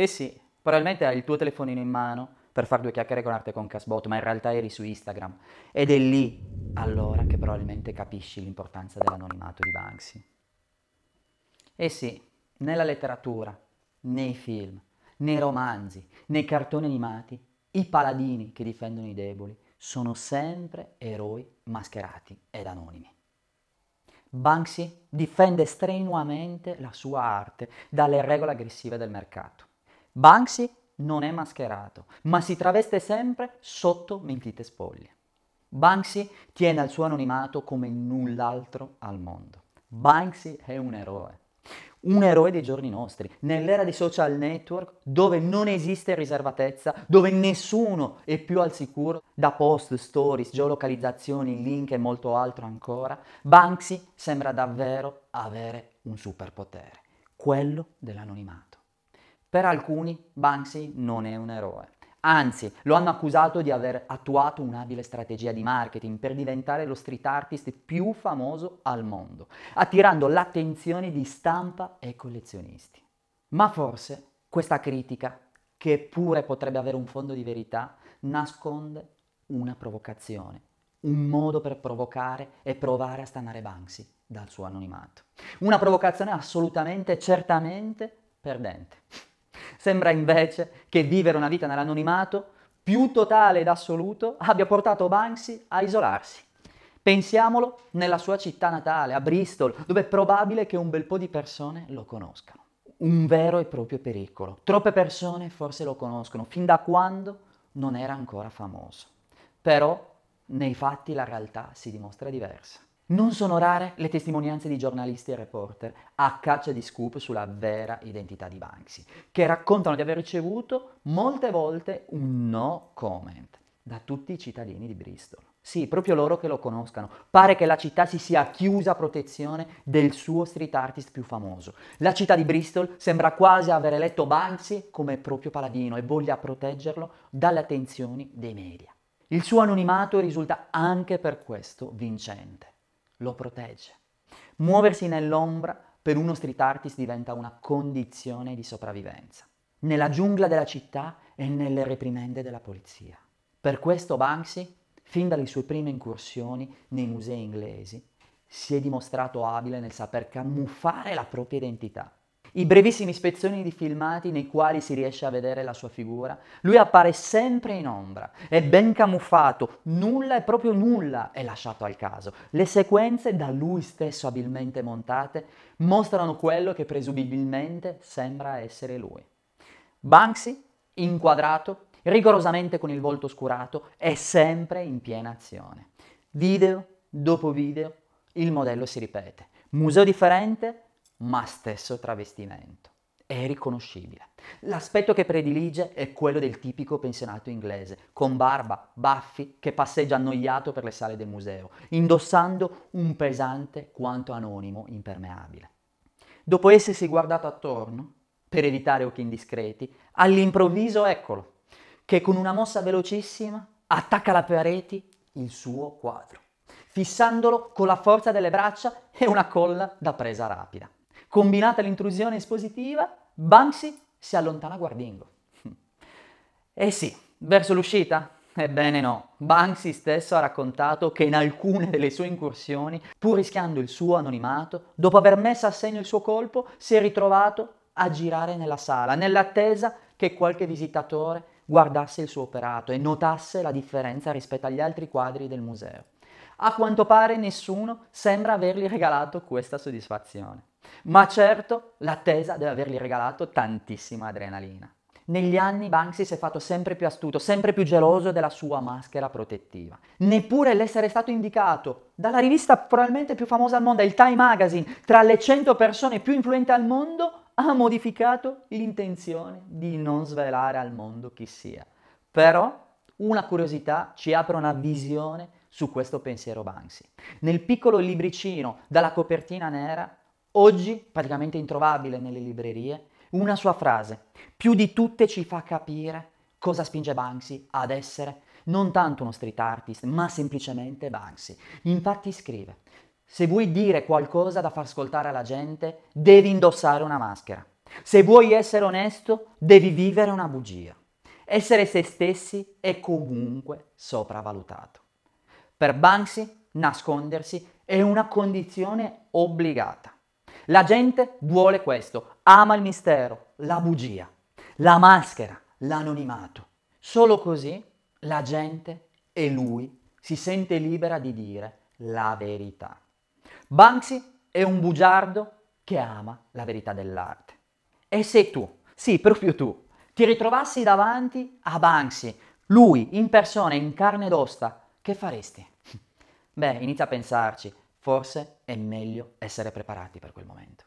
Eh sì, probabilmente hai il tuo telefonino in mano per fare due chiacchiere con Arte con Casbot, ma in realtà eri su Instagram. Ed è lì allora che probabilmente capisci l'importanza dell'anonimato di Banksy. Eh sì, nella letteratura, nei film, nei romanzi, nei cartoni animati, i paladini che difendono i deboli sono sempre eroi mascherati ed anonimi. Banksy difende strenuamente la sua arte dalle regole aggressive del mercato. Banksy non è mascherato, ma si traveste sempre sotto mentite spoglie. Banksy tiene al suo anonimato come null'altro al mondo. Banksy è un eroe un eroe dei giorni nostri, nell'era dei social network dove non esiste riservatezza, dove nessuno è più al sicuro da post, stories, geolocalizzazioni, link e molto altro ancora, Banksy sembra davvero avere un superpotere, quello dell'anonimato. Per alcuni Banksy non è un eroe. Anzi, lo hanno accusato di aver attuato un'abile strategia di marketing per diventare lo street artist più famoso al mondo, attirando l'attenzione di stampa e collezionisti. Ma forse questa critica, che pure potrebbe avere un fondo di verità, nasconde una provocazione, un modo per provocare e provare a stanare Banksy dal suo anonimato. Una provocazione assolutamente, certamente perdente. Sembra invece che vivere una vita nell'anonimato più totale ed assoluto abbia portato Banksy a isolarsi. Pensiamolo nella sua città natale, a Bristol, dove è probabile che un bel po' di persone lo conoscano. Un vero e proprio pericolo. Troppe persone forse lo conoscono, fin da quando non era ancora famoso. Però nei fatti la realtà si dimostra diversa. Non sono rare le testimonianze di giornalisti e reporter a caccia di scoop sulla vera identità di Banksy, che raccontano di aver ricevuto molte volte un no comment da tutti i cittadini di Bristol. Sì, proprio loro che lo conoscano. Pare che la città si sia chiusa a protezione del suo street artist più famoso. La città di Bristol sembra quasi aver eletto Banksy come proprio paladino e voglia proteggerlo dalle attenzioni dei media. Il suo anonimato risulta anche per questo vincente lo protegge. Muoversi nell'ombra per uno street artist diventa una condizione di sopravvivenza, nella giungla della città e nelle reprimende della polizia. Per questo Banksy, fin dalle sue prime incursioni nei musei inglesi, si è dimostrato abile nel saper camuffare la propria identità i brevissimi spezzoni di filmati nei quali si riesce a vedere la sua figura, lui appare sempre in ombra, è ben camuffato, nulla e proprio nulla è lasciato al caso. Le sequenze da lui stesso abilmente montate mostrano quello che presumibilmente sembra essere lui. Banksy, inquadrato, rigorosamente con il volto oscurato, è sempre in piena azione. Video dopo video il modello si ripete. Museo differente, ma stesso travestimento. È riconoscibile. L'aspetto che predilige è quello del tipico pensionato inglese, con barba, baffi, che passeggia annoiato per le sale del museo, indossando un pesante quanto anonimo impermeabile. Dopo essersi guardato attorno, per evitare occhi indiscreti, all'improvviso eccolo, che con una mossa velocissima attacca alle pareti il suo quadro, fissandolo con la forza delle braccia e una colla da presa rapida. Combinata l'intrusione espositiva, Banksy si allontana guardingo. Eh sì, verso l'uscita? Ebbene no, Banksy stesso ha raccontato che in alcune delle sue incursioni, pur rischiando il suo anonimato, dopo aver messo a segno il suo colpo, si è ritrovato a girare nella sala, nell'attesa che qualche visitatore guardasse il suo operato e notasse la differenza rispetto agli altri quadri del museo. A quanto pare nessuno sembra avergli regalato questa soddisfazione. Ma certo l'attesa deve avergli regalato tantissima adrenalina. Negli anni Banksy si è fatto sempre più astuto, sempre più geloso della sua maschera protettiva. Neppure l'essere stato indicato dalla rivista probabilmente più famosa al mondo, il Time Magazine, tra le 100 persone più influenti al mondo, ha modificato l'intenzione di non svelare al mondo chi sia. Però una curiosità ci apre una visione su questo pensiero Banksy. Nel piccolo libricino dalla copertina nera, oggi praticamente introvabile nelle librerie, una sua frase, più di tutte ci fa capire cosa spinge Banksy ad essere non tanto uno street artist, ma semplicemente Banksy. Infatti scrive, se vuoi dire qualcosa da far ascoltare alla gente, devi indossare una maschera. Se vuoi essere onesto, devi vivere una bugia. Essere se stessi è comunque sopravvalutato. Per Banksy, nascondersi è una condizione obbligata. La gente vuole questo, ama il mistero, la bugia, la maschera, l'anonimato. Solo così la gente e lui si sente libera di dire la verità. Banksy è un bugiardo che ama la verità dell'arte. E se tu, sì, proprio tu, ti ritrovassi davanti a Banksy, lui in persona, in carne ed ossa, che faresti? Beh, inizia a pensarci, forse è meglio essere preparati per quel momento.